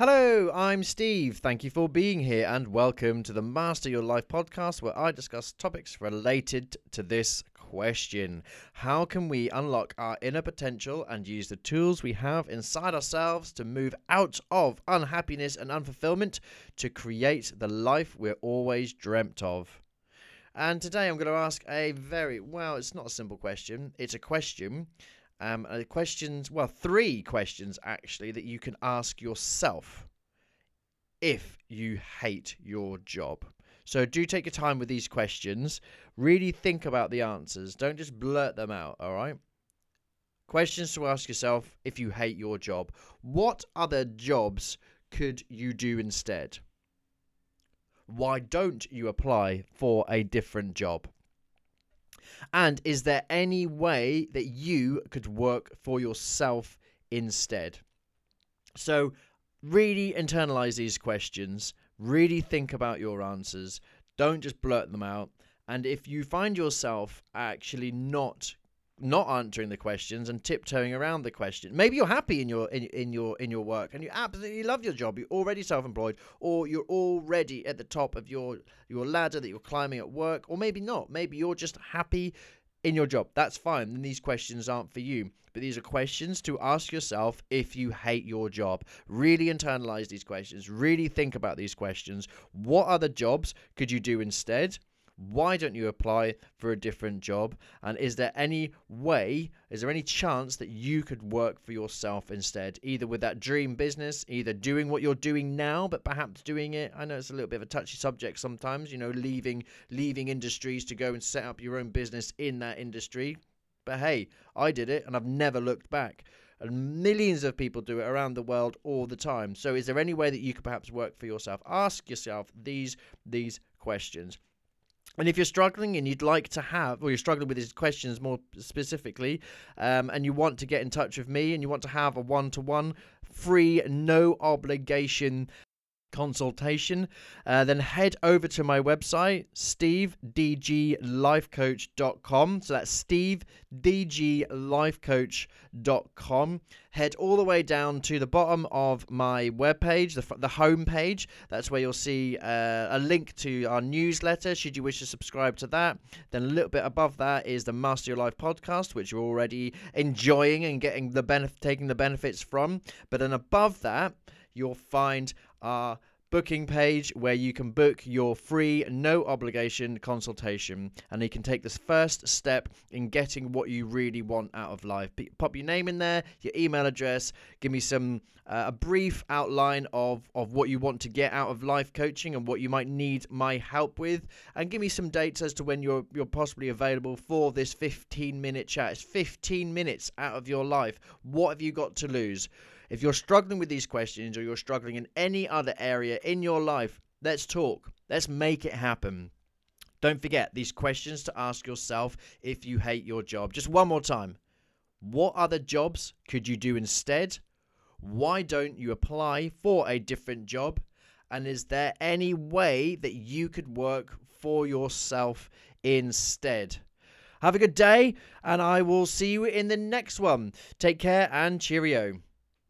Hello, I'm Steve. Thank you for being here and welcome to the Master Your Life podcast where I discuss topics related to this question How can we unlock our inner potential and use the tools we have inside ourselves to move out of unhappiness and unfulfillment to create the life we're always dreamt of? And today I'm going to ask a very well, it's not a simple question, it's a question. Um, uh, questions, well, three questions actually that you can ask yourself if you hate your job. So do take your time with these questions. Really think about the answers. Don't just blurt them out, all right? Questions to ask yourself if you hate your job. What other jobs could you do instead? Why don't you apply for a different job? And is there any way that you could work for yourself instead? So, really internalize these questions Really think about your answers. Don't just blurt them out. And if you find yourself actually not not answering the questions and tiptoeing around the question. Maybe you're happy in your in, in your in your work and you absolutely love your job. You're already self-employed or you're already at the top of your your ladder that you're climbing at work or maybe not. Maybe you're just happy in your job. That's fine. Then these questions aren't for you. But these are questions to ask yourself if you hate your job. Really internalize these questions. Really think about these questions. What other jobs could you do instead? Why don't you apply for a different job? And is there any way, is there any chance that you could work for yourself instead? Either with that dream business, either doing what you're doing now, but perhaps doing it. I know it's a little bit of a touchy subject sometimes, you know, leaving leaving industries to go and set up your own business in that industry. But hey, I did it and I've never looked back. And millions of people do it around the world all the time. So is there any way that you could perhaps work for yourself? Ask yourself these these questions. And if you're struggling and you'd like to have, or you're struggling with these questions more specifically, um, and you want to get in touch with me and you want to have a one to one free, no obligation consultation, uh, then head over to my website, stevedglifecoach.com. So that's stevedglifecoach.com. Head all the way down to the bottom of my webpage, the, the home page. That's where you'll see uh, a link to our newsletter, should you wish to subscribe to that. Then a little bit above that is the Master Your Life podcast, which you're already enjoying and getting the benefit, taking the benefits from. But then above that, you'll find our booking page where you can book your free, no obligation consultation and you can take this first step in getting what you really want out of life. Pop your name in there, your email address, give me some uh, a brief outline of, of what you want to get out of life coaching and what you might need my help with, and give me some dates as to when you're you're possibly available for this 15 minute chat. It's 15 minutes out of your life. What have you got to lose? If you're struggling with these questions or you're struggling in any other area in your life, let's talk. Let's make it happen. Don't forget these questions to ask yourself if you hate your job. Just one more time. What other jobs could you do instead? Why don't you apply for a different job? And is there any way that you could work for yourself instead? Have a good day, and I will see you in the next one. Take care and cheerio.